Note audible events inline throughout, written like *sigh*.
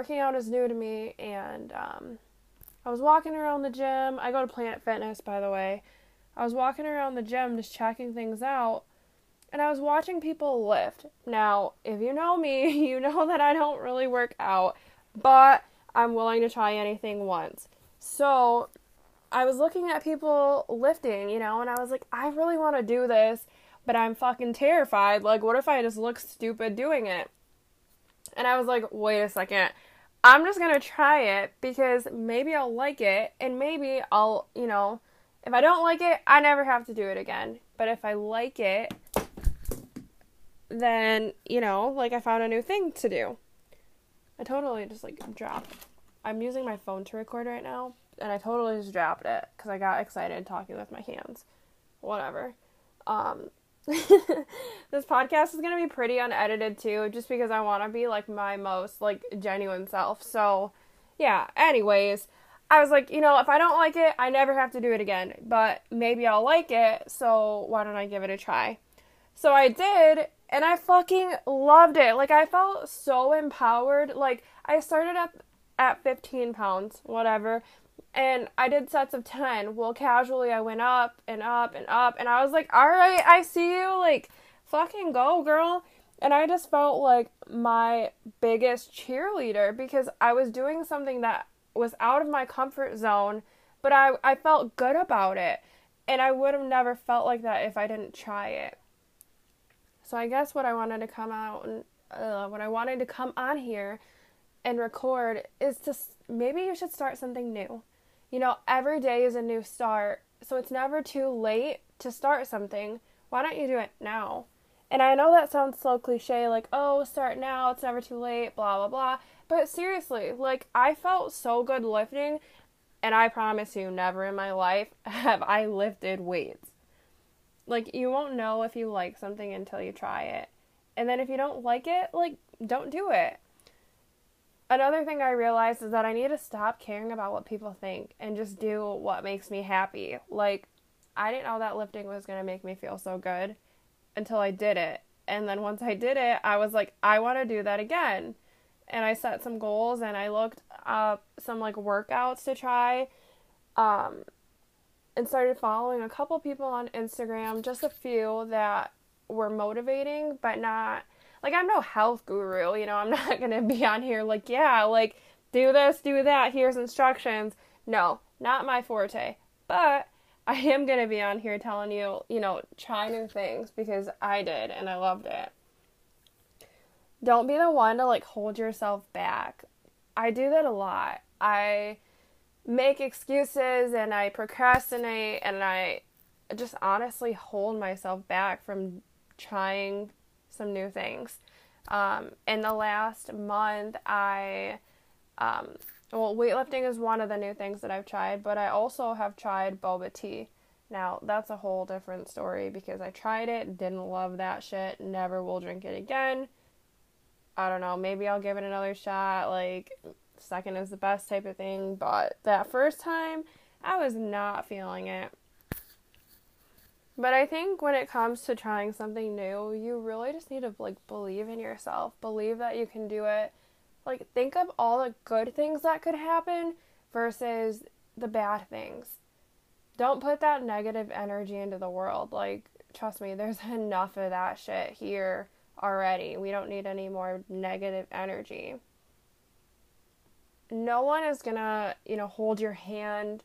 working out is new to me, and um, I was walking around the gym. I go to Planet Fitness, by the way. I was walking around the gym just checking things out, and I was watching people lift. Now, if you know me, *laughs* you know that I don't really work out, but I'm willing to try anything once. So, I was looking at people lifting, you know, and I was like, I really want to do this, but I'm fucking terrified. Like, what if I just look stupid doing it? And I was like, wait a second. I'm just going to try it because maybe I'll like it and maybe I'll, you know, if I don't like it, I never have to do it again. But if I like it, then, you know, like I found a new thing to do. I totally just like dropped. I'm using my phone to record right now, and I totally just dropped it because I got excited talking with my hands. Whatever. Um, this podcast is gonna be pretty unedited too, just because I want to be like my most like genuine self. So, yeah. Anyways, I was like, you know, if I don't like it, I never have to do it again. But maybe I'll like it, so why don't I give it a try? So I did, and I fucking loved it. Like I felt so empowered. Like I started at at 15 pounds, whatever, and I did sets of 10. Well, casually I went up and up and up and I was like, "All right, I see you. Like fucking go, girl." And I just felt like my biggest cheerleader because I was doing something that was out of my comfort zone, but I I felt good about it. And I would have never felt like that if I didn't try it. So I guess what I wanted to come out and uh, what I wanted to come on here and record is to maybe you should start something new you know, every day is a new start. So it's never too late to start something. Why don't you do it now? And I know that sounds so cliche, like, oh, start now, it's never too late, blah, blah, blah. But seriously, like, I felt so good lifting, and I promise you, never in my life *laughs* have I lifted weights. Like, you won't know if you like something until you try it. And then if you don't like it, like, don't do it another thing I realized is that I need to stop caring about what people think and just do what makes me happy. Like, I didn't know that lifting was going to make me feel so good until I did it. And then once I did it, I was like, I want to do that again. And I set some goals and I looked up some like workouts to try. Um, and started following a couple people on Instagram, just a few that were motivating, but not like I'm no health guru, you know, I'm *laughs* not going to be on here like, yeah, like do this, do that, here's instructions. No, not my forte. But I am going to be on here telling you, you know, try new things because I did and I loved it. Don't be the one to like hold yourself back. I do that a lot. I make excuses and I procrastinate and I just honestly hold myself back from trying some new things. Um, in the last month, I, um, well, weightlifting is one of the new things that I've tried, but I also have tried boba tea. Now, that's a whole different story because I tried it, didn't love that shit, never will drink it again. I don't know, maybe I'll give it another shot. Like, second is the best type of thing, but that first time, I was not feeling it. But I think when it comes to trying something new, you really just need to like believe in yourself, believe that you can do it. Like think of all the good things that could happen versus the bad things. Don't put that negative energy into the world. Like trust me, *laughs* there's enough of that shit here already. We don't need any more negative energy. No one is going to, you know, hold your hand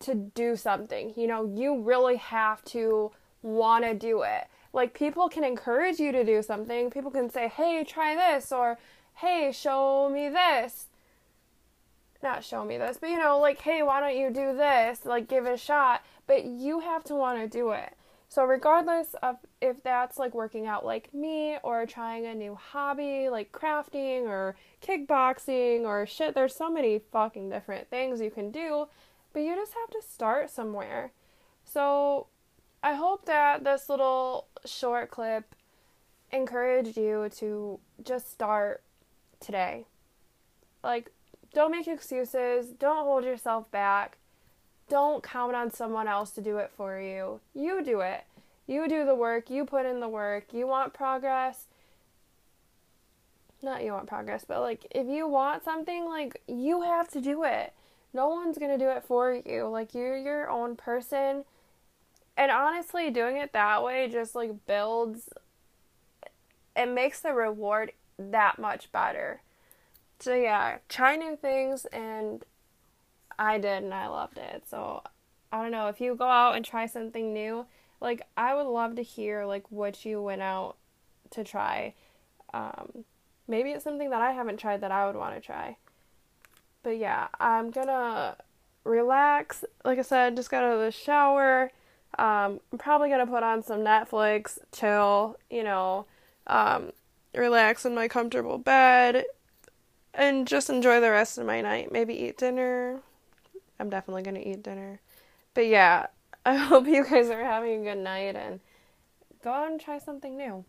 to do something. You know, you really have to want to do it. Like, people can encourage you to do something. People can say, hey, try this, or hey, show me this. Not show me this, but you know, like, hey, why don't you do this? Like, give it a shot. But you have to want to do it. So, regardless of if that's like working out like me or trying a new hobby like crafting or kickboxing or shit, there's so many fucking different things you can do but you just have to start somewhere. So I hope that this little short clip encouraged you to just start today. Like, don't make excuses, don't hold yourself back, don't count on someone else to do it for you. You do it. You do the work, you put in the work, you want progress. not you want progress, but like if you want something, like you have to do it. No one's gonna do it for you. Like you're your own person. And honestly, doing it that way just like builds it makes the reward that much better. So yeah, try new things and I did and I loved it. So I don't know if you go out and try something new, like I would love to hear like what you went out to try. Um, maybe it's something that I haven't tried that I would want to try. But yeah, I'm gonna relax. Like I said, just got out of the shower. Um, I'm probably gonna put on some Netflix, chill, you know, um, relax in my comfortable bed, and just enjoy the rest of my night. Maybe eat dinner. I'm definitely gonna eat dinner. But yeah, *laughs* I hope you guys are having a good night and go out and try something new.